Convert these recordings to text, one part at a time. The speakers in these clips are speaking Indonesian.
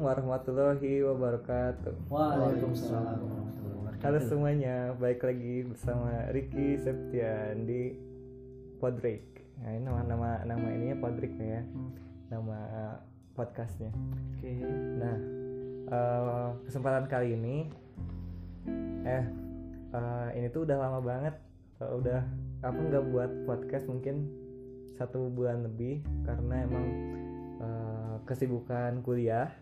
Assalamualaikum warahmatullahi wabarakatuh. Waalaikumsalam. Halo semuanya, balik lagi bersama Ricky Septian di Podrick. Nah, ini nama nama nama ininya Podrick nih ya, Hmm. nama podcastnya. Oke. Nah, eh, kesempatan kali ini, eh, eh, ini tuh udah lama banget, Eh, udah apa nggak buat podcast mungkin satu bulan lebih karena emang eh, kesibukan kuliah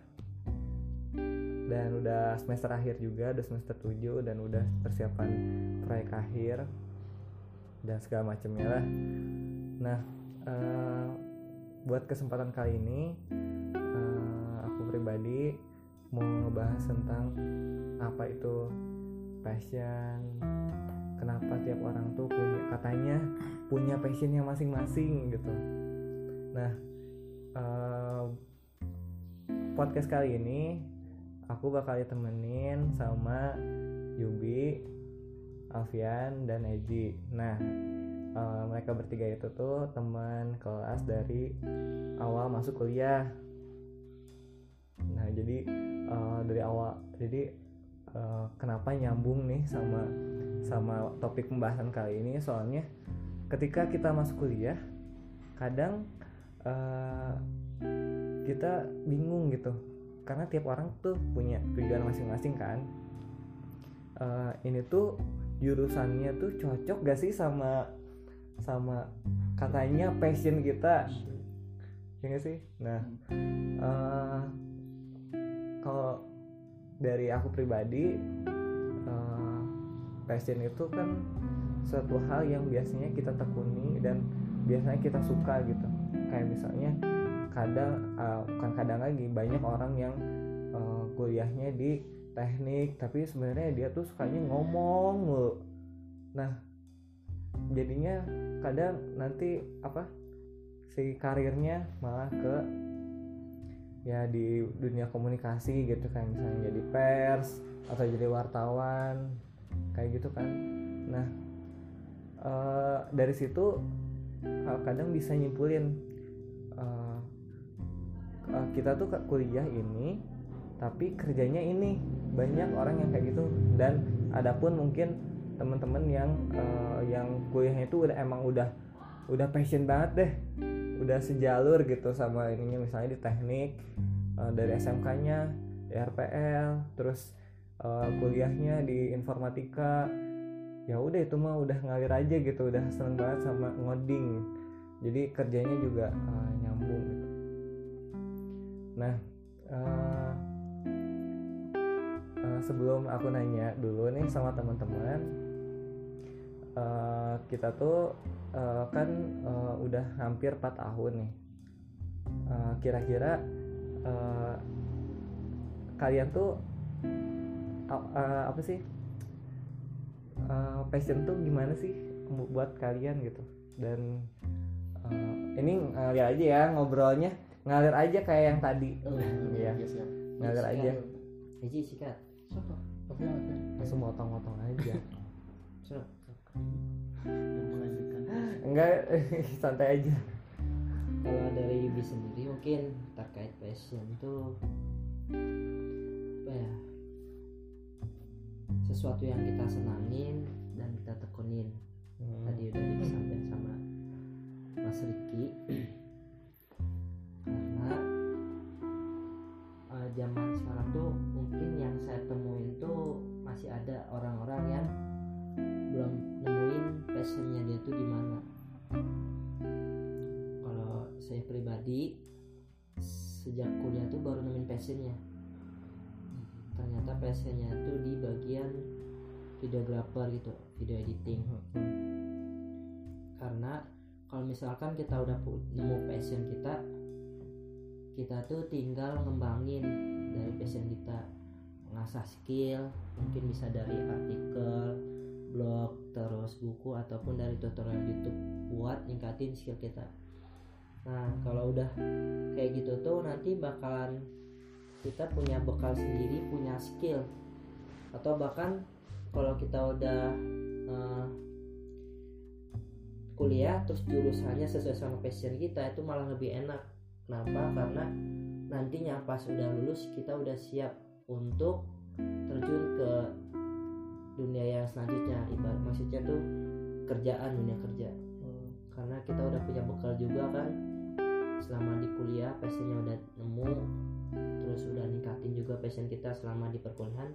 dan udah semester akhir juga, udah semester 7 dan udah persiapan proyek akhir dan segala macamnya lah. Nah, eh, buat kesempatan kali ini eh, aku pribadi mau ngebahas tentang apa itu passion kenapa tiap orang tuh punya katanya punya passionnya masing-masing gitu nah eh, podcast kali ini aku bakal ditemenin sama Yubi Alfian dan Eji. Nah eh, mereka bertiga itu tuh teman kelas dari awal masuk kuliah. Nah jadi eh, dari awal jadi eh, kenapa nyambung nih sama sama topik pembahasan kali ini? Soalnya ketika kita masuk kuliah kadang kita bingung gitu karena tiap orang tuh punya tujuan masing-masing kan. Eh, ini tuh jurusannya tuh cocok gak sih sama sama katanya passion kita? Ya gak sih? Nah eh, kalau dari aku pribadi eh, passion itu kan suatu hal yang biasanya kita tekuni dan biasanya kita suka gitu. Kayak misalnya kadang eh, bukan kadang lagi banyak orang yang eh, kuliahnya di teknik tapi sebenarnya dia tuh sukanya ngomong mulu. Nah jadinya kadang nanti apa si karirnya malah ke ya di dunia komunikasi gitu kayak misalnya jadi pers atau jadi wartawan kayak gitu kan. Nah eh, dari situ kadang bisa nyimpulin eh, kita tuh kuliah ini tapi kerjanya ini. Banyak orang yang kayak gitu. Dan adapun mungkin teman-teman yang eh, yang kuliahnya itu udah emang udah udah passion banget deh. Udah sejalur gitu sama ininya misalnya di teknik eh, dari SMK-nya RPL terus eh, kuliahnya di informatika. Ya udah itu mah udah ngalir aja gitu. Udah seneng banget sama ngoding. Jadi kerjanya juga eh, nyambung gitu nah eh, eh, sebelum aku nanya dulu nih sama teman-teman eh, kita tuh eh, kan eh, udah hampir 4 tahun nih. Kira-kira eh, kalian tuh eh, apa sih? Eh, passion tuh gimana sih bu- buat kalian gitu? Dan eh, ini ngalir aja ya ngobrolnya ngalir aja kayak yang tadi Iya. siap. ngalir aja Iji sikat. Oke, oke. langsung motong-motong aja enggak santai aja Kalau dari Yubi sendiri mungkin terkait passion tuh apa ya? Sesuatu yang kita senangin dan kita tekunin. Hmm. Tadi udah disampaikan sama Mas Riki. Zaman sekarang tuh mungkin yang saya temuin tuh masih ada orang-orang yang belum nemuin passionnya dia tuh di mana. Kalau saya pribadi sejak kuliah tuh baru nemuin passionnya. Ternyata passionnya tuh di bagian videographer gitu video editing. Karena kalau misalkan kita udah nemu passion kita kita tuh tinggal ngembangin dari passion kita. Mengasah skill mungkin bisa dari artikel blog terus buku ataupun dari tutorial YouTube buat ningkatin skill kita. Nah kalau udah kayak gitu tuh nanti bakalan kita punya bekal sendiri punya skill. Atau bahkan kalau kita udah eh, kuliah terus jurusannya sesuai sama passion kita itu malah lebih enak kenapa? Karena nantinya pas udah lulus kita udah siap untuk terjun ke dunia yang selanjutnya. Ibarat maksudnya tuh kerjaan dunia kerja. Hmm. karena kita udah punya bekal juga kan. Selama di kuliah passionnya udah nemu terus udah ningkatin juga passion kita selama di perkuliahan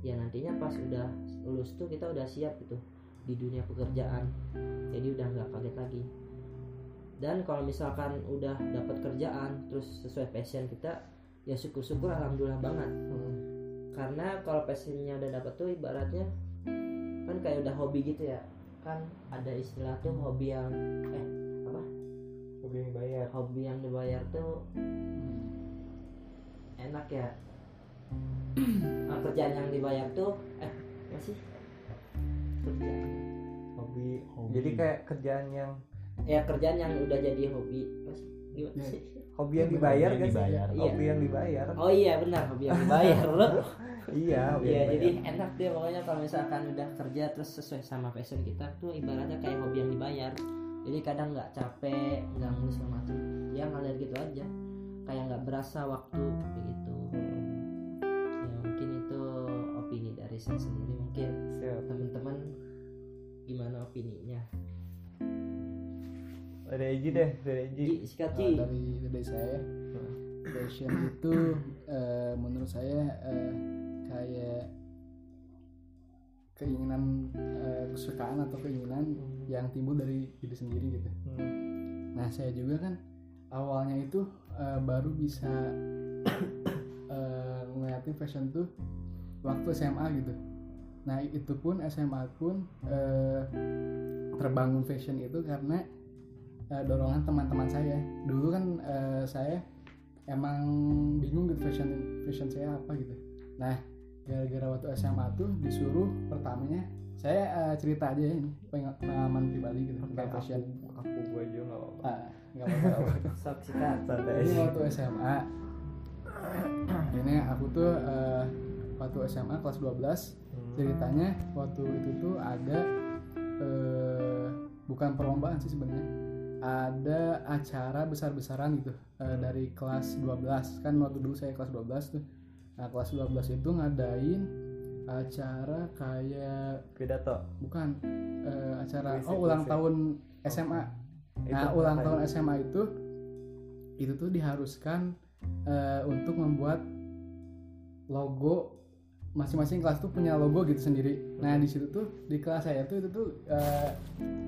ya nantinya pas udah lulus tuh kita udah siap gitu di dunia pekerjaan. Jadi udah nggak kaget lagi dan kalau misalkan udah dapat kerjaan terus sesuai passion kita ya syukur-syukur alhamdulillah banget Hmm. karena kalau passionnya udah dapat tuh ibaratnya kan kayak udah hobi gitu ya kan ada istilah tuh hobi yang eh apa Hobi yang bayar. hobi yang dibayar tuh enak ya Nah, kerjaan yang dibayar tuh eh masih kerjaan Hobi. Hobi. Jadi kayak kerjaan yang ya kerjaan yang udah jadi hobi. Masih gimana Ya. sih? Hobi yang dibayar kan dibayar. Hobi yang dibayar. oh iya benar hobi yang dibayar. Loh Iya, hobi Iya jadi enak deh pokoknya kalau misalkan udah kerja terus sesuai sama passion kita tuh ibaratnya kayak hobi yang dibayar. Jadi kadang nggak capek nggak ngurus segala macam. Ya ngalir gitu aja. Kayak nggak berasa waktu begitu Hmm. ya mungkin itu opini dari saya sendiri. Mungkin teman-teman gimana opininya Ada Eji deh, dari Eji. Ji sikat Nah, dari dari saya Hmm. passion itu eh, menurut saya eh, kayak keinginan eh, kesukaan atau keinginan yang timbul dari diri sendiri gitu. Hmm. Nah saya juga kan awalnya itu eh, baru bisa eh, ngeliatin fashion tuh waktu SMA gitu. Nah itu pun SMA pun eh, terbangun fashion itu karena eh, dorongan teman-teman saya. Dulu kan eh, saya emang bingung gitu fashion fashion saya apa gitu. Nah gara-gara waktu SMA tuh disuruh pertamanya saya eh, cerita aja ini peng- pengalaman pribadi gitu tentang Kayak fashion. aku, aku gua aja nggak apa-apa. Ah, nggak apa-apa. sok Ini waktu SMA Ini aku tuh eh, Waktu SMA kelas 12 Hmm. Ceritanya waktu itu tuh ada eh, Bukan perlombaan sih sebenarnya Ada acara besar-besaran gitu eh, Dari kelas 12 Kan waktu dulu saya kelas 12 tuh. Nah kelas 12 itu ngadain acara kayak Pidato. bukan eh, acara. Oh ulang tahun SMA Nah, Itu ulang tahun? SMA itu itu tuh diharuskan eh, untuk membuat logo masing-masing kelas tuh punya logo gitu sendiri. Nah, di situ tuh di kelas saya tuh itu tuh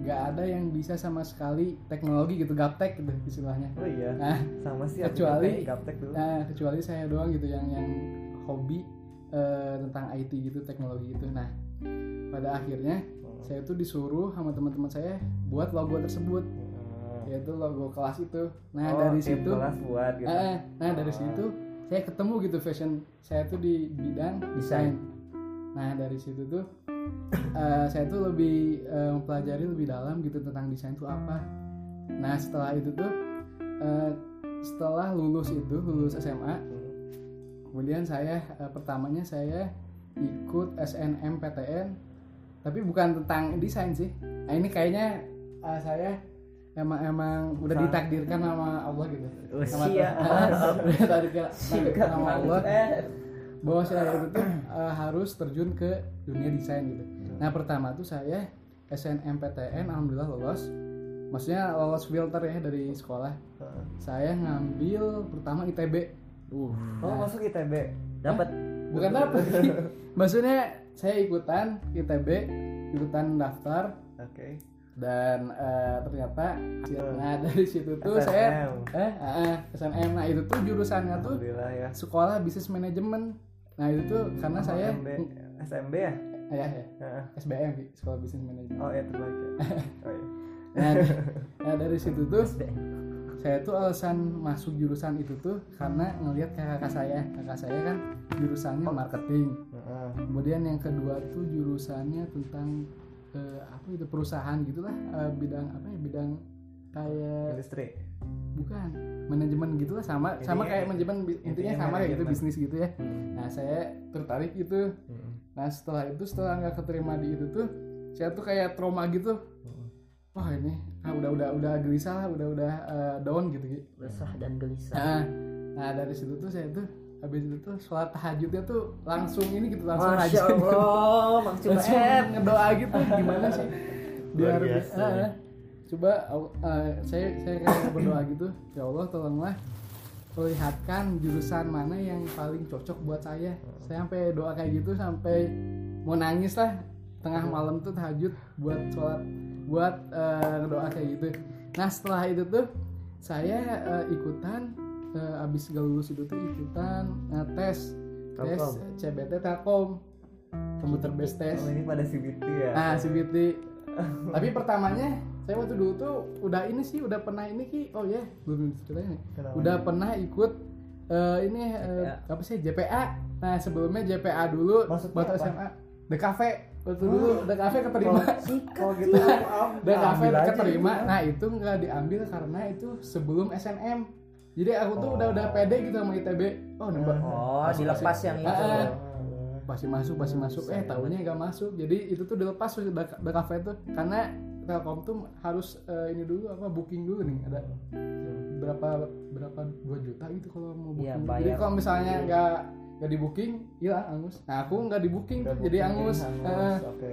nggak ada yang bisa sama sekali teknologi gitu, gaptek gitu istilahnya. Oh iya. Nah, Sama sih Kecuali- gaptek dulu. nah kecuali saya doang gitu yang yang hobi eh, tentang IT gitu, teknologi gitu. Nah, pada akhirnya Hmm. saya tuh disuruh sama teman-teman saya buat logo tersebut Hmm. yaitu logo kelas itu. Nah, Oh, dari situ kelas buat gitu. Eh, nah dari Oh. situ saya ketemu gitu fashion saya tuh di bidang desain. Nah dari situ tuh eh, saya tuh lebih eh, mempelajari lebih dalam gitu tentang desain tuh apa. Nah setelah itu tuh eh, setelah lulus itu lulus SMA, kemudian saya eh, pertamanya saya ikut SNMPTN, tapi bukan tentang desain sih. Nah ini kayaknya eh, saya emang emang udah ditakdirkan sama Allah gitu. Sama ditakdirkan sikat sama Allah bahwa saya itu tuh eh, harus terjun ke dunia desain gitu. Nah pertama tuh saya SNMPTN alhamdulillah lolos. Maksudnya lolos filter ya dari sekolah. Heeh. Saya ngambil pertama ITB. Uh, Oh, nah, masuk ITB. dapat bukan apa? Maksudnya saya ikutan ITB, ikutan daftar Oke. Dan eh, ternyata Hmm. nah dari situ tuh saya SNM. eh eh, eh, SNM nah itu tuh jurusannya tuh ya. sekolah bisnis manajemen nah itu tuh karena Oh, saya SMB, SMB ya? ya, ya Heeh. SBM sekolah bisnis manajemen Oh ya terbalik ya. Oh iya. nah, nah, dari situ tuh saya tuh alasan masuk jurusan itu tuh karena ngelihat kakak saya kakak saya kan jurusannya marketing Heeh. kemudian yang kedua tuh jurusannya tentang eh, apa itu perusahaan gitulah eh, bidang apa ya bidang kayak Industri. bukan manajemen gitulah sama sama Intinya- kayak manajemen intinya intinya sama kayak gitu bisnis gitu ya Hmm. nah saya tertarik gitu Hmm. nah setelah itu setelah nggak keterima di itu tuh saya tuh kayak trauma gitu Hmm. wah ini ah udah udah udah gelisah lah udah udah eh, down gitu gitu resah dan gelisah nah, nah dari situ tuh saya tuh habis itu tuh sholat tahajudnya tuh langsung ini gitu langsung Masya rajin. Allah Bang langsung Cubaep ngedoa gitu. Gimana sih? Biar biasa, ah, ya. coba eh, saya saya kayak berdoa gitu. Ya Allah tolonglah perlihatkan jurusan mana yang paling cocok buat saya. Saya sampai doa kayak gitu sampai mau nangis lah. Tengah malam tuh tahajud buat sholat buat eh, doa kayak gitu. Nah setelah itu tuh saya eh, ikutan eh, abis gak lulus itu tuh ikutan eh, tes tes. CBT Telkom computer based test Oh ini pada CBT ya. Nah, CBT. Tapi pertamanya saya waktu dulu tuh udah ini sih udah pernah ini ki. Oh ya, belum ceritain nih. Kenapa? Udah pernah ikut eh, ini JPA. apa sih JPA. Nah, sebelumnya JPA dulu Maksudnya waktu apa? SMA. The Cafe. Waktu dulu The Cafe keterima. Kalau gitu maaf. The Cafe aja keterima. gitu. Nah, itu nggak diambil karena itu sebelum SNM. Jadi aku tuh udah udah pede gitu sama ITB. Oh, nembak. Oh dilepas yang itu. Ah, pasti masuk pasti masuk. Eh tahunya nggak masuk. Jadi itu tuh dilepas the cafe tuh. Karena Telkom tuh harus eh, ini dulu apa booking dulu nih. Ada berapa berapa 2 juta gitu kalau mau booking. Iya, jadi kalau misalnya nggak nggak di booking hilang angus. Nah aku nggak di booking Udah tuh jadi booking, angus. angus. Eh, Oke.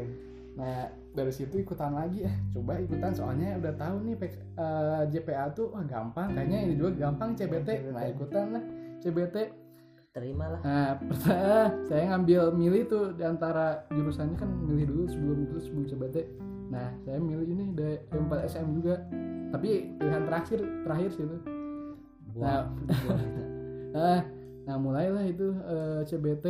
nah dari situ ikutan lagi. Ya coba ikutan soalnya udah tahu nih PK, eh, JPA tuh wah gampang. Kayaknya ini juga gampang CBT nah ikutan lah CBT Terimalah. Nah, pertama saya ngambil milih tuh di antara jurusannya kan milih dulu sebelum itu sebelum CBT. Nah, saya milih ini dari D4 SM juga. Tapi pilihan terakhir terakhir sih itu. Nah, nah, nah mulailah itu eh, CBT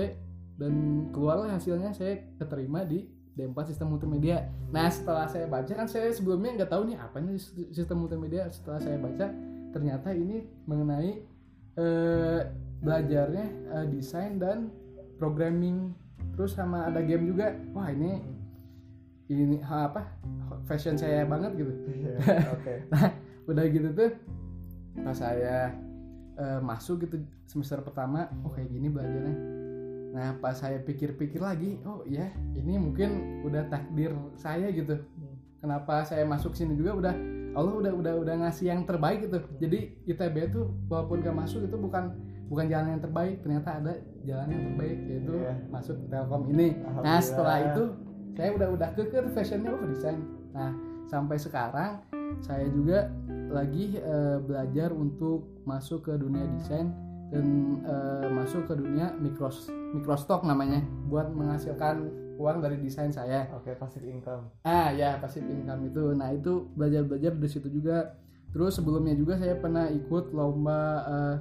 dan keluarlah hasilnya saya keterima di D4 sistem multimedia. Nah, setelah saya baca kan saya sebelumnya nggak tahu nih apa nih sistem multimedia. Setelah saya baca ternyata ini mengenai eh, belajarnya eh, desain dan programming terus sama ada game juga. Wah, ini ini apa? fashion saya banget gitu Iya, Oke. udah gitu tuh pas saya eh, masuk gitu semester pertama oh kayak gini belajarnya nah pas saya pikir-pikir lagi oh iya ini mungkin udah takdir saya gitu. Kenapa saya masuk sini juga udah Allah udah udah udah ngasih yang terbaik gitu. Jadi ITB tuh walaupun gak masuk itu bukan bukan jalan yang terbaik. Ternyata ada jalan yang terbaik yaitu Iya. masuk Telkom ini. Nah setelah itu saya udah udah tuh fashionnya oh desain. Nah sampai sekarang saya juga lagi eh, belajar untuk masuk ke dunia desain dan eh, masuk ke dunia mikros mikrostock namanya buat menghasilkan uang dari desain saya. Oke, passive income. ah ya passive income itu. Nah itu belajar belajar dari situ juga. Terus sebelumnya juga saya pernah ikut lomba eh,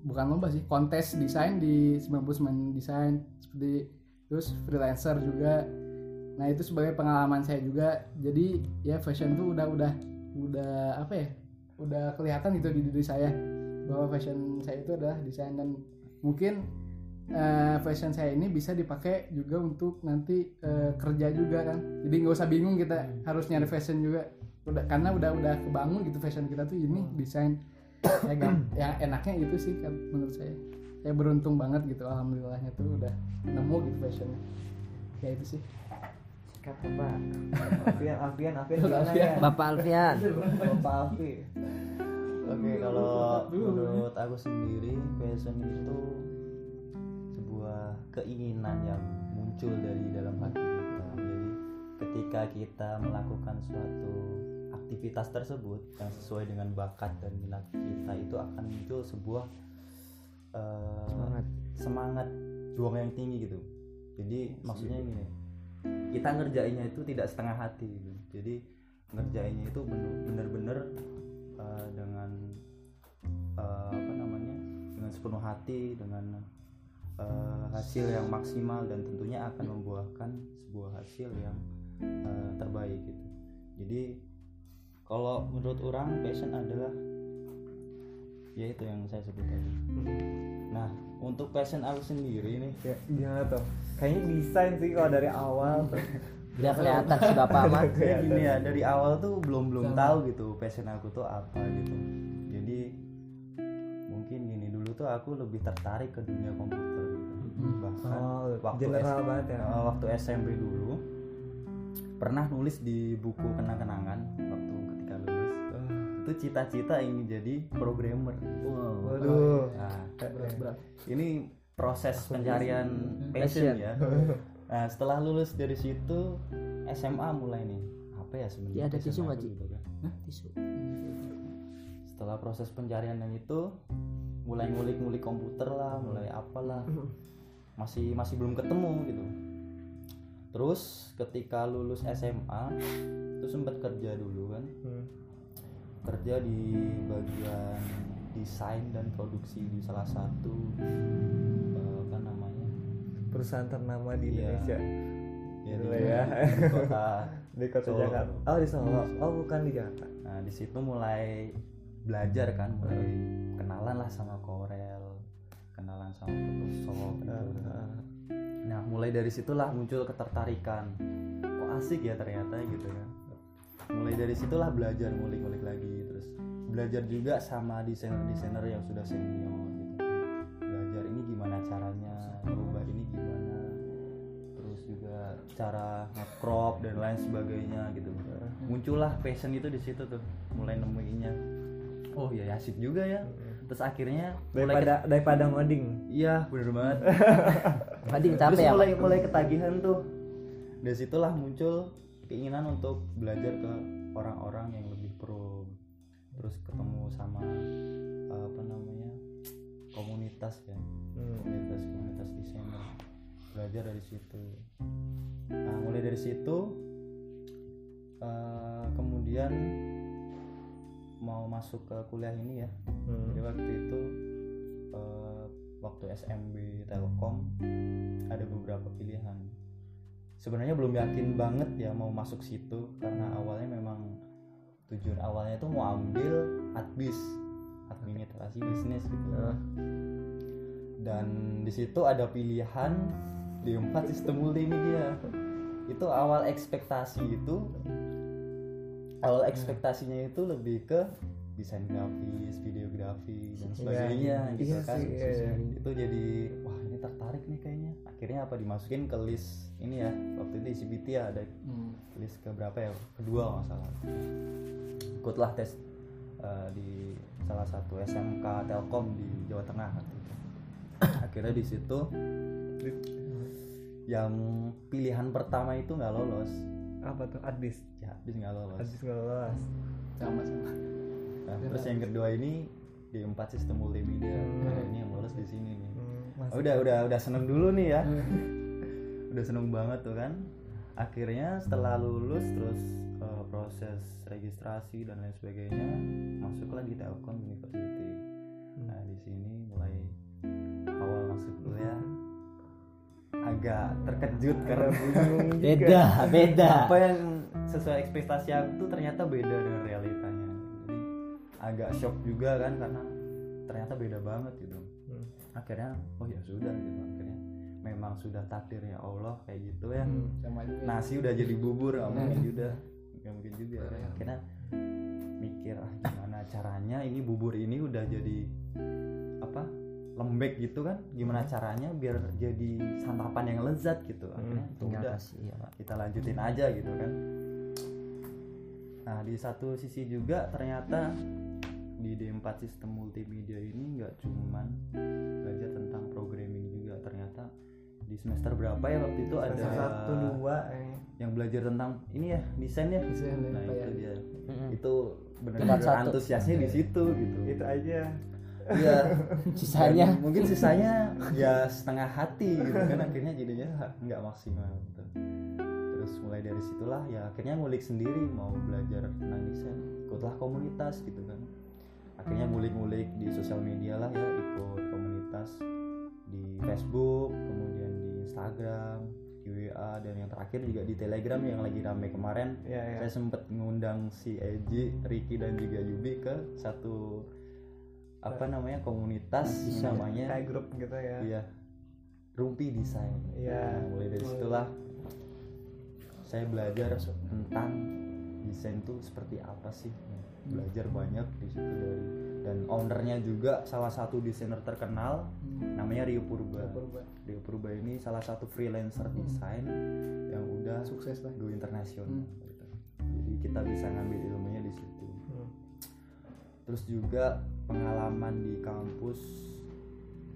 bukan lomba sih kontes desain di 99 desain. Seperti terus freelancer juga. Nah itu sebagai pengalaman saya juga. Jadi ya fashion tuh udah udah udah apa ya udah kelihatan gitu di diri saya. Bahwa fashion saya itu adalah desain. Dan mungkin eh, fashion saya ini bisa dipakai juga untuk nanti eh, kerja juga kan jadi nggak usah bingung kita harus nyari fashion juga udah karena udah udah kebangun gitu fashion kita tuh ini desain ya, yang enaknya itu sih kan menurut saya saya beruntung banget gitu alhamdulillahnya tuh udah nemu gitu fashionnya ya itu sih Kata Pak. Alfian, Alfian, Alfian gimana Alfian. ya? Bapak Alfian Bapak Alfi. Oke, kalau menurut aku sendiri passion itu keinginan yang muncul dari dalam hati kita. Jadi ketika kita melakukan suatu aktivitas tersebut yang sesuai dengan bakat dan minat kita itu akan muncul sebuah eh, Semangat. semangat juang yang tinggi gitu. Jadi maksudnya ini nih, kita ngerjainnya itu tidak setengah hati gitu. Jadi ngerjainnya itu bener- bener-bener eh, dengan eh, apa namanya dengan sepenuh hati dengan eh, hasil yang maksimal dan tentunya akan membuahkan sebuah hasil yang eh, terbaik gitu. Jadi kalau menurut orang passion adalah ya itu yang saya sebut tadi. Nah untuk passion aku sendiri nih Ya, gimana tuh? Kayaknya desain sih kalau dari awal tuh. Udah kelihatan si Bapak mah kayak gini ya dari awal tuh belum belum tahu gitu passion aku tuh apa gitu jadi mungkin gini dulu tuh aku lebih tertarik ke dunia komputer bahkan Oh, waktu general S- banget ya. eh, waktu SMP dulu pernah nulis di buku kenang-kenangan waktu itu cita-cita ingin jadi programmer. Wow Waduh. nah, berat berat. ini proses pencarian passion ya. Nah setelah lulus dari situ SMA mulai nih. Apa ya sebenarnya Ya, ada passion tisu nggak, aku Ci? gitu kan. tisu. Setelah proses pencarian yang itu mulai ngulik-ngulik komputer lah mulai apalah masih masih belum ketemu gitu terus ketika lulus SMA itu sempat kerja dulu kan Hmm. kerja di bagian desain dan produksi di salah satu eh, apa namanya perusahaan ternama di Iya. Indonesia ya di, ya. di kota di kota Solo. Jakarta oh di Solo oh bukan di Jakarta nah di situ mulai belajar kan mulai kenalan lah sama Corel kenalan sama Photoshop gitu. Ah, nah mulai dari situlah muncul ketertarikan. Kok asik ya ternyata gitu kan mulai dari situlah belajar ngulik-ngulik lagi terus belajar juga sama desainer-desainer yang sudah senior gitu. Belajar ini gimana caranya berubah ini gimana terus juga cara nge-crop dan lain sebagainya gitu. Muncullah passion itu di situ tuh mulai nemuinnya. Oh ya asik juga ya terus akhirnya mulai daripada daripada ngoding. Ke- iya bener banget. Terus capek ya? mulai mulai ketagihan tuh. Dari situlah muncul keinginan untuk belajar ke orang-orang yang lebih pro. Terus ketemu sama uh, apa namanya komunitas ya. Hmm. komunitas komunitas desainer. Belajar dari situ. Nah mulai dari situ uh, kemudian mau masuk ke kuliah ini ya. Hmm. jadi waktu itu eh, waktu SMB Telkom ada beberapa pilihan. Sebenarnya belum yakin banget ya mau masuk situ karena awalnya memang tujuan awalnya itu mau ambil adbis administrasi bisnis gitu. Dan di situ ada pilihan di empat sistem multimedia itu awal ekspektasi itu awal ekspektasinya itu lebih ke desain grafis, videografi dan sebagainya Iya, gitu iya kan. sih, iya. Itu jadi wah ini tertarik nih kayaknya. Akhirnya apa dimasukin ke list ini ya. Waktu itu di CBT ya ada Hmm. list ke berapa ya? Kedua kalau nggak salah. Ikutlah tes eh, di salah satu SMK Telkom di Jawa Tengah waktu itu. Akhirnya di situ yang pilihan pertama itu nggak lolos. Apa tuh adbis Ya, habis nggak lolos. adbis nggak lolos sama sama Nah, terus yang kedua ini di empat sistem multimedia. Hmm. Nah, ini yang lolos di sini nih. Hmm, Oh, udah udah udah seneng dulu nih ya. udah seneng banget tuh kan. Akhirnya setelah lulus terus eh, proses registrasi dan lain sebagainya masuklah di Telkom University. Nah di sini mulai awal masuk kuliah agak terkejut karena bingung juga. beda beda. apa yang sesuai ekspektasi aku tuh ternyata beda dengan realitanya. Jadi agak shock juga kan karena ternyata beda banget gitu. Hmm. akhirnya oh ya sudah gitu akhirnya memang sudah takdirnya Allah kayak gitu ya. Hmm. sama juga. Nasi udah jadi bubur nggak mungkin juga. Nggak mungkin juga kan akhirnya mikir ah gimana caranya ini bubur ini udah jadi apa lembek gitu kan? Gimana caranya biar jadi santapan yang lezat gitu? Akhirnya Hmm, tinggal udah kasih ya Pak. kita lanjutin aja gitu kan. Nah di satu sisi juga ternyata di D4 sistem multimedia ini nggak cuman belajar tentang programming juga. Ternyata di semester berapa ya waktu itu ada satu dua eh. yang belajar tentang ini ya desain ya? Desain nah itu ya. dia. Mm-mm. itu benar-benar antusiasnya di situ gitu. Itu aja Iya. sisanya Dan mungkin sisanya ya setengah hati gitu kan akhirnya jadinya nggak maksimal gitu. terus mulai dari situlah ya akhirnya ngulik sendiri mau belajar tentang desain ikutlah komunitas gitu kan akhirnya ngulik-ngulik di sosial media lah ya ikut komunitas di Facebook kemudian di Instagram di WA dan yang terakhir juga di Telegram yang lagi rame kemarin ya ya saya sempet ngundang si Eji, Ricky dan juga Yubi ke satu apa namanya komunitas Desain. namanya kayak grup gitu ya iya Rumpi Desain. Iya. Nah, mulai dari situlah saya belajar tentang desain tuh seperti apa sih. Belajar banyak di situ dari dan ownernya juga salah satu desainer terkenal namanya Rio Purba. Purba. Rio Purba ini salah satu freelancer desain yang udah sukses lah go internasional Hmm. gitu. Jadi kita bisa ngambil ilmunya di situ. Hmm. terus juga pengalaman di kampus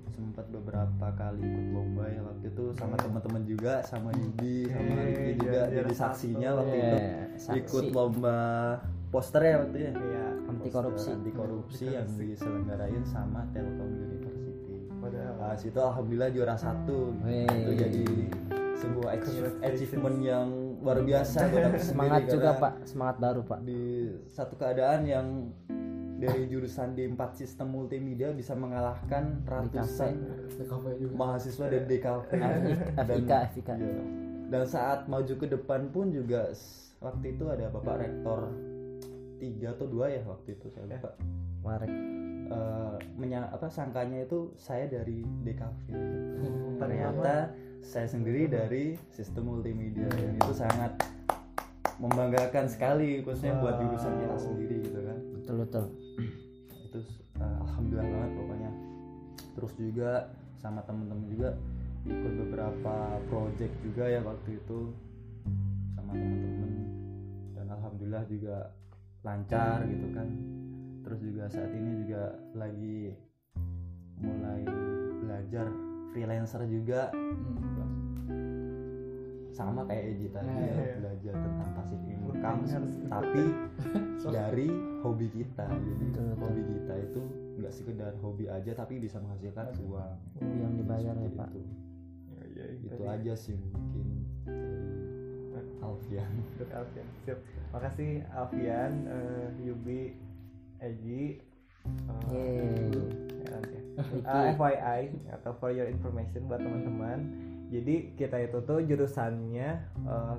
sempat beberapa kali ikut lomba ya waktu itu sama teman-teman juga sama Yudi sama Eh, Riki juga. juara- jadi saksinya satu. waktu itu saksi. ikut lomba poster ya waktu itu ya? Iya. anti korupsi anti korupsi yang diselenggarain sama Telkom University. Nah, situ alhamdulillah juara satu. Itu jadi sebuah achie- achievement yang luar biasa semangat juga pak. Semangat baru pak. Di satu keadaan yang dari jurusan D4 sistem multimedia bisa mengalahkan ratusan mahasiswa dari DKV FIK FIK Iya. dan saat maju ke depan pun juga waktu itu ada bapak rektor tiga atau dua ya waktu itu saya lupa. Warek. Eh, menya apa sangkanya itu saya dari DKV Hmm, ternyata saya sendiri dari sistem multimedia. Dan itu sangat membanggakan sekali khususnya buat jurusan kita sendiri gitu kan. Betul betul itu uh, alhamdulillah banget pokoknya. Terus juga sama temen-temen juga ikut beberapa project juga ya waktu itu sama temen-temen. Dan alhamdulillah juga lancar gitu kan. Terus juga saat ini juga lagi mulai belajar freelancer juga sama kayak Eji tadi Nah, ya, iya. belajar tentang pasif income Harus- tapi dari hobi kita jadi Betul, hobi kita itu nggak sekedar hobi aja tapi bisa menghasilkan uang yang dibayar ya pak itu. Iya, iya, itu tadi. aja sih mungkin dari Alfian Untuk Alfian. Siap. Makasih Alfian, eh, Yubi, Eji. eh, Yeay. ya, nanti ya. Riki. Ah, FYI atau for your information buat teman-teman. Jadi kita itu tuh jurusannya eh,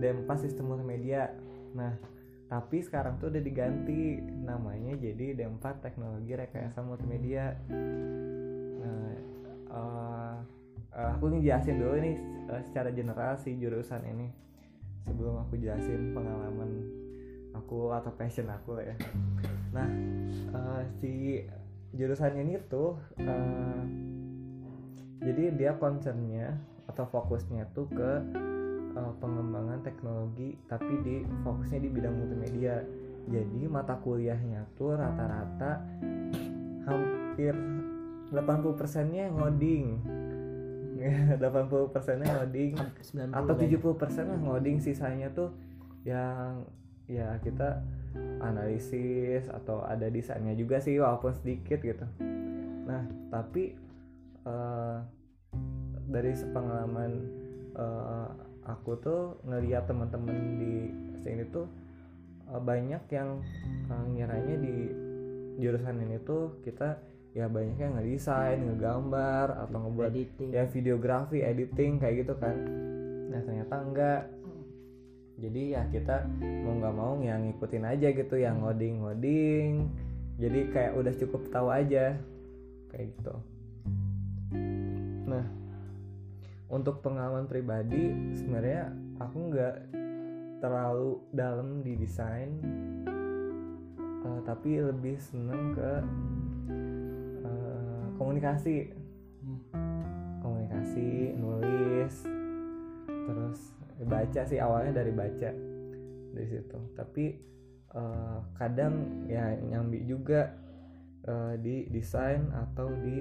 D4 Sistem Multimedia. Nah, tapi sekarang tuh udah diganti namanya jadi D4 Teknologi Rekayasa Multimedia. Nah, eh, eh, aku ngejelasin dulu nih eh, secara general si jurusan ini sebelum aku jelasin pengalaman aku atau passion aku ya. Nah, eh, si jurusan ini tuh eh, jadi dia concernnya atau fokusnya tuh ke eh, pengembangan teknologi tapi di fokusnya di bidang multimedia. Jadi mata kuliahnya tuh rata-rata hampir 80 persennya ngoding. 80 persennya ngoding. 90 atau kayaknya. 70 persen lah ngoding sisanya tuh yang ya kita analisis atau ada desainnya juga sih walaupun sedikit gitu. Nah tapi eh, dari sepengalaman eh, aku tuh ngeliat teman-teman di sini tuh eh, banyak yang eh, ngiranya di jurusan ini tuh kita ya banyak yang ngedesain, ngegambar atau ngebuat editing. ya videografi editing kayak gitu kan. Nah ternyata enggak. Jadi ya kita mau nggak mau yang ngikutin aja gitu yang ngoding ngoding jadi kayak udah cukup tahu aja kayak gitu nah untuk pengalaman pribadi sebenarnya aku nggak terlalu dalam di desain eh, tapi lebih seneng ke eh, komunikasi. Komunikasi nulis terus baca sih awalnya dari baca dari situ. Tapi eh, kadang ya nyambi juga eh, di desain atau di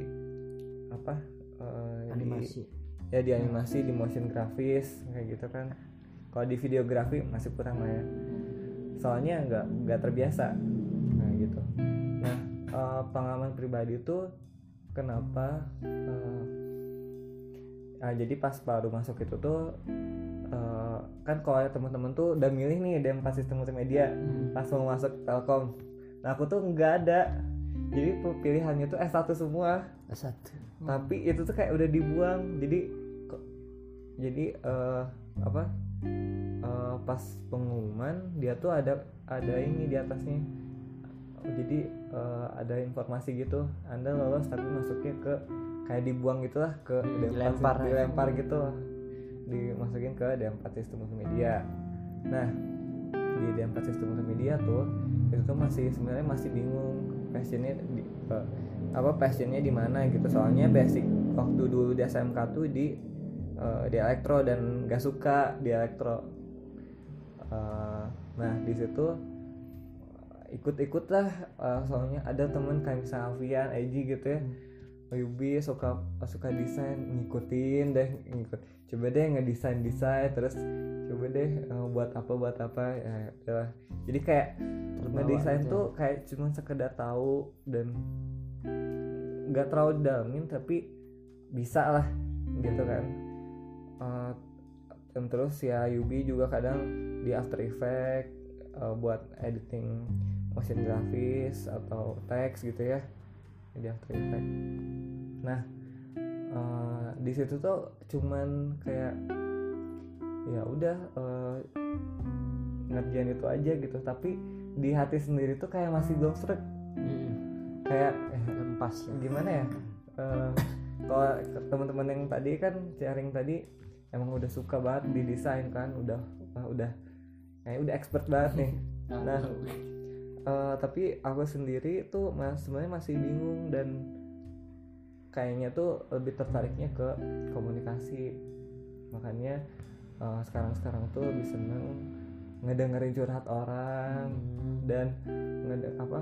apa eh, di- animasi. Ya di animasi di motion grafis kayak gitu kan. Kalau di videografi masih kurang lah ya. Soalnya nggak nggak terbiasa. Nah gitu. Nah eh, pengalaman pribadi itu kenapa eh, ah, jadi pas baru masuk itu tuh eh, kan kalau ada teman-teman tuh udah milih nih DM pas sistem multimedia pas mau masuk Telkom. Nah aku tuh nggak ada jadi pilihannya tuh S1 semua. Satu. Tapi itu tuh kayak udah dibuang. Jadi kok jadi eh, apa eh, pas pengumuman dia tuh ada ada ini di atasnya. Jadi eh, ada informasi gitu. Anda lolos tapi masuknya ke kayak dibuang gitulah ke D4 dilempar. dilempar gitu dimasukin ke D4 sistem multimedia nah di D4 sistem multimedia tuh itu tuh masih sebenarnya masih bingung passionnya di, eh, apa passionnya di mana gitu. Soalnya basic waktu dulu di SMK tuh di eh, di elektro dan gak suka di elektro. Eh, nah di situ ikut-ikut lah eh, soalnya ada temen kayak misalnya Alfian, Eji gitu ya Yubi suka suka desain ngikutin deh ngikut coba deh ngedesain desain terus coba deh eh, buat apa buat apa ya jadi kayak ngedesain gitu. ya. tuh kayak cuma sekedar tahu dan nggak terlalu dalamin tapi bisa lah gitu kan. Dan terus ya Yubi juga kadang di After Effect eh, buat editing motion grafis atau teks gitu ya di After Effect nah eh, di situ tuh cuman kayak ya udah eh, ngerjain itu aja gitu. Tapi di hati sendiri tuh kayak masih belum srek Mm. kayak eh, Lempas. gimana ya? Eh, kalau teman-teman yang tadi kan sharing tadi emang udah suka banget di desain kan udah uh, udah kayak udah expert banget nih. Nah. Eh, tapi aku sendiri tuh mas sebenarnya masih bingung dan kayaknya tuh lebih tertariknya ke komunikasi. Makanya eh, sekarang-sekarang tuh lebih seneng ngedengerin curhat orang Hmm. dan ngede apa?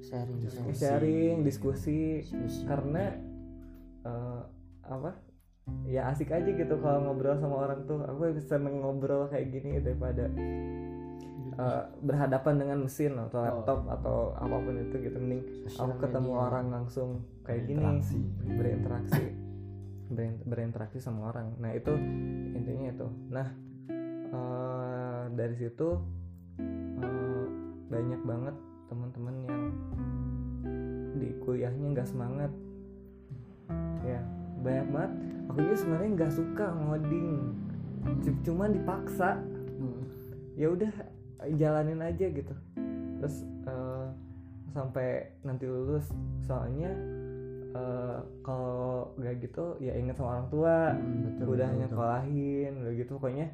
Sharing. Sharing. sharing diskusi. Diskusi. karena eh, apa? Ya asik aja gitu kalau ngobrol sama orang tuh. Aku lebih seneng ngobrol kayak gini daripada eh, berhadapan dengan mesin atau laptop atau apa pun itu gitu. Mending aku ketemu media. orang langsung kayak gini. Berinteraksi. berinteraksi. Berin- berinteraksi sama orang. Nah itu intinya itu. Nah eh, dari situ eh, banyak banget teman-teman yang di kuliahnya nggak semangat. Ya banyak banget. Aku juga sebenarnya nggak suka ngoding. C- cuman dipaksa. Hmm. ya udah jalanin aja gitu. Terus eh, sampai nanti lulus. Soalnya eh, kalau nggak gitu ya inget sama orang tua. Hmm, betul, udah betul, nyekolahin udah gitu pokoknya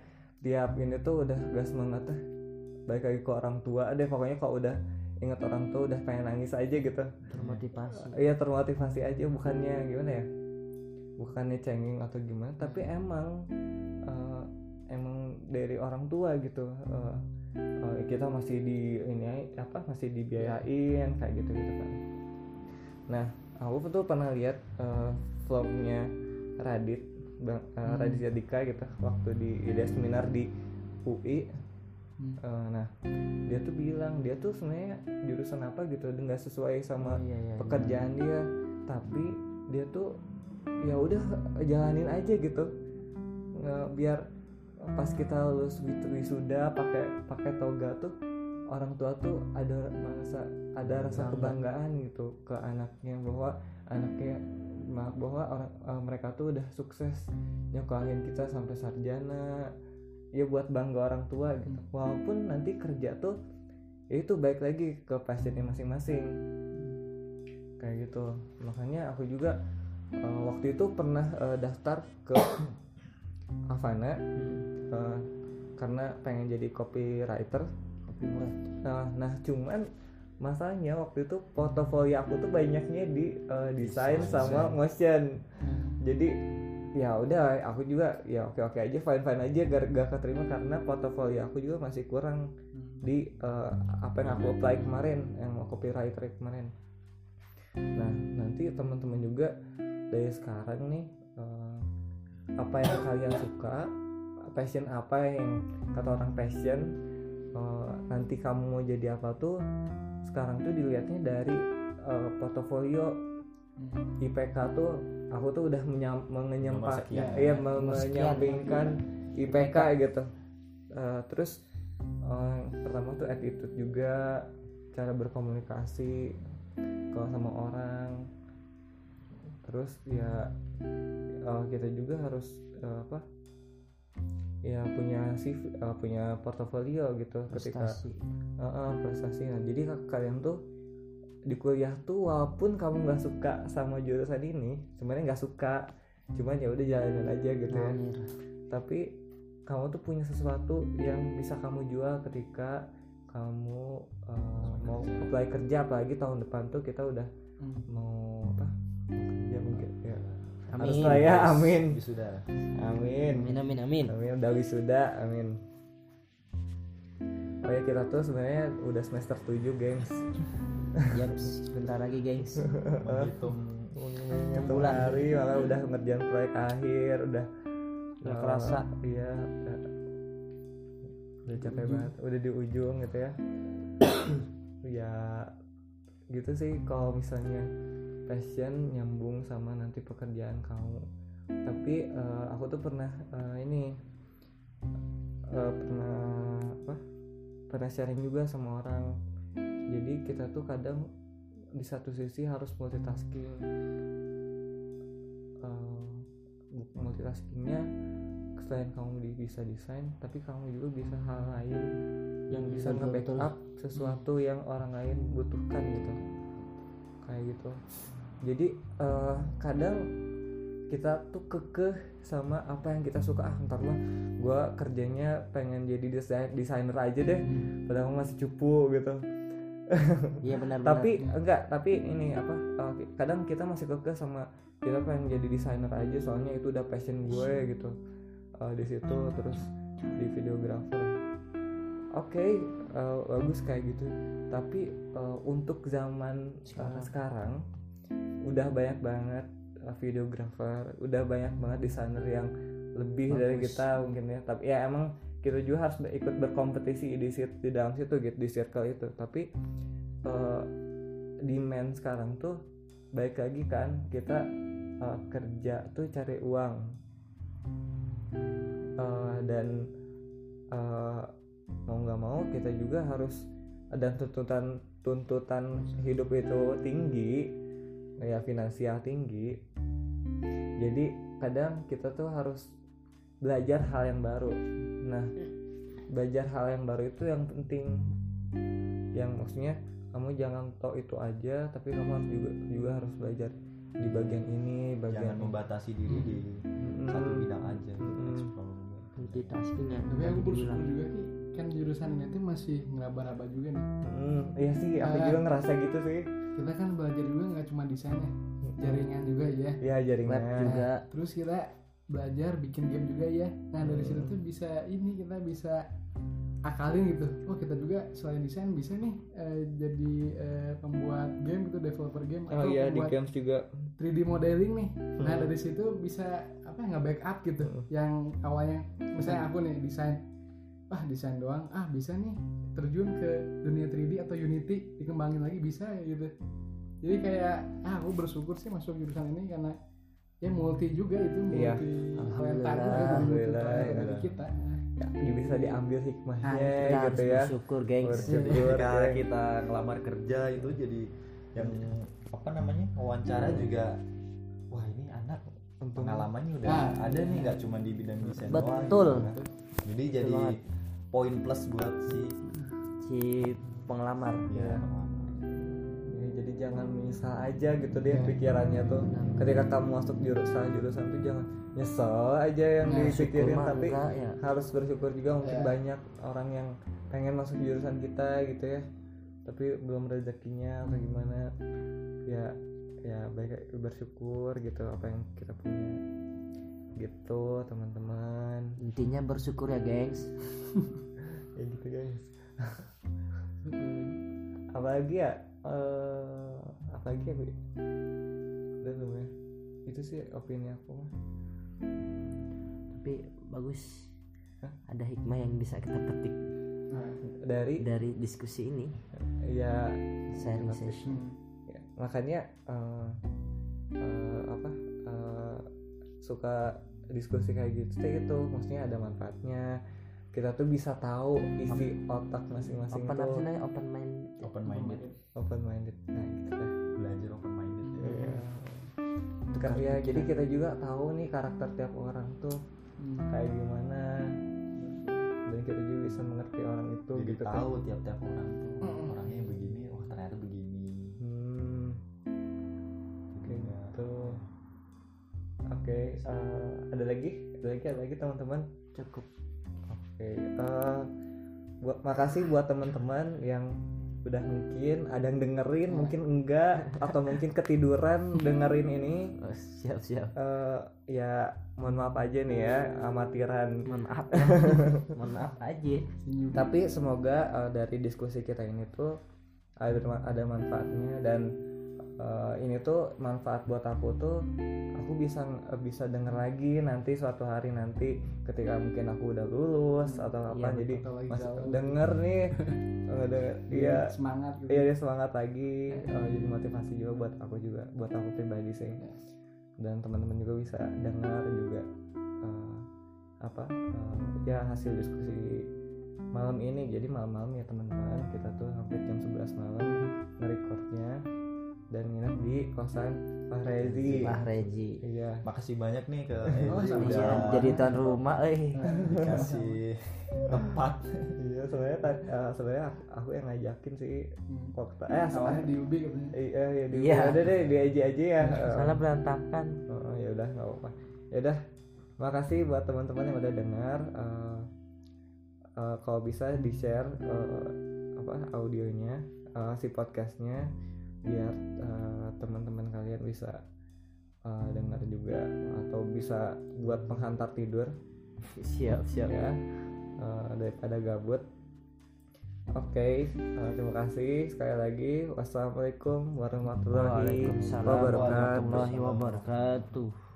tiap ini tuh udah gak semangat baik lagi ke orang tua deh pokoknya kalau udah inget orang tua udah pengen nangis aja gitu. Termotivasi. Iya termotivasi aja bukannya gimana ya? Bukannya cengeng atau gimana tapi emang eh, emang dari orang tua gitu. Eh, eh, kita masih di ini apa masih dibiayain kayak gitu gitu kan. Nah aku tuh pernah lihat eh, vlognya Radit bang eh, Raditya Dika gitu waktu di ide seminar di UI Hmm. Eh, nah dia tuh bilang dia tuh sebenarnya jurusan apa gitu nggak sesuai sama Oh, iya, iya, pekerjaan dia. Tapi dia tuh ya udah jalanin aja gitu. Nge- biar pas kita lulus gitu wisuda pakai pakai toga tuh orang tua tuh ada rasa ada rasa Bangga. kebanggaan gitu ke anaknya bahwa anaknya bahwa orang eh, mereka tuh udah sukses. Nyokolahin kita sampai sarjana. Ya buat bangga orang tua gitu. Walaupun nanti kerja tuh ya itu baik lagi ke pasiennya masing-masing. Kayak gitu. Makanya aku juga eh, waktu itu pernah eh, daftar ke Avana eh, karena pengen jadi copywriter nah, nah cuman masalahnya waktu itu portofolio aku tuh banyaknya di eh, desain sama motion. Jadi ya udah aku juga ya oke oke aja fine fine aja gak, gak keterima karena portofolio aku juga masih kurang di eh, apa yang aku apply kemarin yang copywriter kemarin. Nah nanti teman-teman juga dari sekarang nih eh, apa yang kalian suka passion apa yang kata orang passion eh, nanti kamu mau jadi apa tuh sekarang tuh dilihatnya dari eh, portofolio IPK tuh aku tuh udah menyam, mengenyampa, Nomor sekian. iya Nomor sekian. menyampingkan IPK gitu Eh, terus yang pertama tuh attitude juga cara berkomunikasi kalau sama orang terus ya eh, kita juga harus eh, apa ya punya CV eh, punya portofolio gitu ketika prestasi. Heeh, prestasi. Nah jadi ka- kalian tuh di kuliah tuh walaupun kamu nggak suka sama jurusan ini sebenarnya nggak suka cuman ya udah jalanin aja gitu ya. Tapi kamu tuh punya sesuatu yang bisa kamu jual ketika kamu eh, mau apply kerja apalagi tahun depan tuh kita udah Hmm. mau apa Amin. harus lah ya amin. Wisuda. amin. Amin amin amin. Amin udah wisuda amin. Oh ya kita tuh sebenarnya udah semester 7 gengs. Yaps, sebentar lagi gengs. Menghitung Hitung hari malah udah ngerjain proyek akhir udah eh, kerasa. iya udah, udah capek banget udah di ujung gitu ya. Ya gitu sih kalau misalnya passion nyambung sama nanti pekerjaan kamu. Tapi eh, aku tuh pernah eh, ini eh, pernah apa pernah sharing juga sama orang. Jadi kita tuh kadang di satu sisi harus multitasking. Bu- multitaskingnya selain kamu di- bisa desain tapi kamu juga bisa hal lain yang bisa Betul, betul. nge-backup sesuatu yang orang lain butuhkan gitu. Kayak gitu jadi eh, kadang kita tuh kekeh sama apa yang kita suka. Ah ntar mah gue kerjanya pengen jadi desain desainer aja deh. Padahal masih cupu gitu. Iya benar tapi enggak tapi ini apa uh, kadang kita masih kekeh sama kita pengen jadi desainer aja soalnya itu udah passion gue gitu. Uh, di situ terus di videographer oke uh, bagus kayak gitu. Tapi uh, untuk zaman uh, sekarang udah banyak banget uh, videographer udah banyak banget desainer yang lebih dari Bagus. kita mungkin ya. Tapi ya emang kita juga harus ikut berkompetisi di di dalam situ gitu di circle itu. Tapi eh, demand sekarang tuh baik lagi kan kita eh, kerja tuh cari uang. Eh, dan eh, mau nggak mau kita juga harus dan tuntutan tuntutan hidup itu tinggi ya finansial tinggi. Jadi kadang kita tuh harus belajar hal yang baru. Nah belajar hal yang baru itu yang penting. Yang maksudnya kamu jangan tahu itu aja tapi kamu harus juga juga harus belajar di bagian ini bagian jangan membatasi diri di Mm-mm. satu bidang aja. Explore multitasking ya. Tapi aku bersyukur juga ki kan jurusan ini tuh masih ngeraba-raba juga nih. Mm, iya sih aku Ah. juga ngerasa gitu sih kita kan belajar juga nggak cuma desain ya jaringan juga ya. Ya jaringan. Web juga. Terus kita belajar bikin game juga ya. Nah dari situ tuh bisa ini kita bisa akalin gitu. Oh kita juga selain desain bisa nih eh, jadi eh, pembuat game gitu developer game oh iya di games juga. 3D modeling nih. Nah Hmm. dari situ bisa apa nggak backup gitu. Hmm. yang awalnya misalnya aku nih desain ah desain doang ah bisa nih terjun ke dunia 3D atau Unity dikembangin lagi bisa gitu jadi kayak ah aku bersyukur sih masuk jurusan ini karena ya multi juga itu multi Iya. Alhamdulillah, jadi multi alhamdulillah, bagi alhamdullah. kita ya, bisa diambil hikmahnya Ah, kita harus gitu ya bersyukur gengs Bersyukur. Geng. kita ngelamar kerja itu jadi yang apa namanya wawancara juga wah ini anak pengalamannya udah Ah. ada nih nggak cuma di bidang desain Betul. doang gitu kan. jadi jadi banget. Poin plus buat si si penglamar. Ya, Ya, jadi jangan menyesal aja gitu deh Ya. pikirannya tuh. Ketika kamu masuk jurusan jurusan tuh jangan nyesel aja yang Nah, dipikirin tapi enggak, ya. harus bersyukur juga mungkin Ya. banyak orang yang pengen masuk jurusan kita gitu ya. Tapi belum rezekinya atau gimana ya ya baik bersyukur gitu apa yang kita punya. Gitu teman-teman. Intinya bersyukur ya gengs ya gitu guys. Apalagi ya eh apalagi ya? Udah belum ya. Itu sih opini aku. Mah tapi bagus. Hah? ada hikmah yang bisa kita petik. Nah, dari? Dari diskusi ini. Ya sharing session ya, makanya eh, eh, apa eh, suka diskusi kayak gitu itu maksudnya ada manfaatnya kita tuh bisa tahu isi otak masing-masing open apa namanya open mind open minded open minded nah gitu dah belajar open minded Iya. Itu kan ya jadi kita juga tahu nih karakter tiap orang tuh hmm. kayak gimana dan kita juga bisa mengerti orang itu jadi gitu kan. tahu tiap-tiap orang tuh Mm-mm. orangnya begini wah ternyata begini Hmm, kayak gitu. Oke, eh, ada lagi? Ada lagi? Ada lagi teman-teman? cukup Oke, eh, buat makasih buat teman-teman yang udah mungkin ada yang dengerin mungkin enggak atau mungkin ketiduran dengerin ini. Oh, siap siap. Eh, ya mohon maaf aja nih ya amatiran mohon maaf. Mohon maaf aja. Tapi semoga eh, dari diskusi kita ini tuh ada ada manfaatnya dan eh, ini tuh manfaat buat aku tuh aku bisa eh, bisa denger lagi nanti suatu hari nanti ketika mungkin aku udah lulus atau apa. Iya, jadi atau lagi masih galau. denger nih eh, denger- dia semangat gitu. Iya dia semangat lagi eh, jadi motivasi juga buat aku juga buat aku pribadi sih. Dan teman-teman juga bisa dengar juga eh, apa eh, ya hasil diskusi malam ini. Jadi malam-malam ya teman-teman kita tuh hampir jam kosan Pak Rezi. Pak Reji iya. Makasih banyak nih ke Oh, Iya, jadi tuan rumah eh. Dikasih tempat. Iya sebenarnya eh, sebenarnya aku, aku yang ngajakin sih Hmm. waktu eh awalnya soalnya di UB katanya. Iya iya di Iya. udah deh di aja aja ya. Salah berantakan. Oh, ya udah nggak apa-apa. Ya udah, makasih buat teman-teman yang udah dengar. Eh, eh, kalau bisa di share apa audionya, eh, si podcastnya, biar eh, teman-teman kalian bisa eh, dengar juga atau bisa buat penghantar tidur siap siap ya eh, daripada gabut. Oke, eh, terima kasih sekali lagi. Wassalamualaikum warahmatullahi wabarakatuh. warahmatullahi wabarakatuh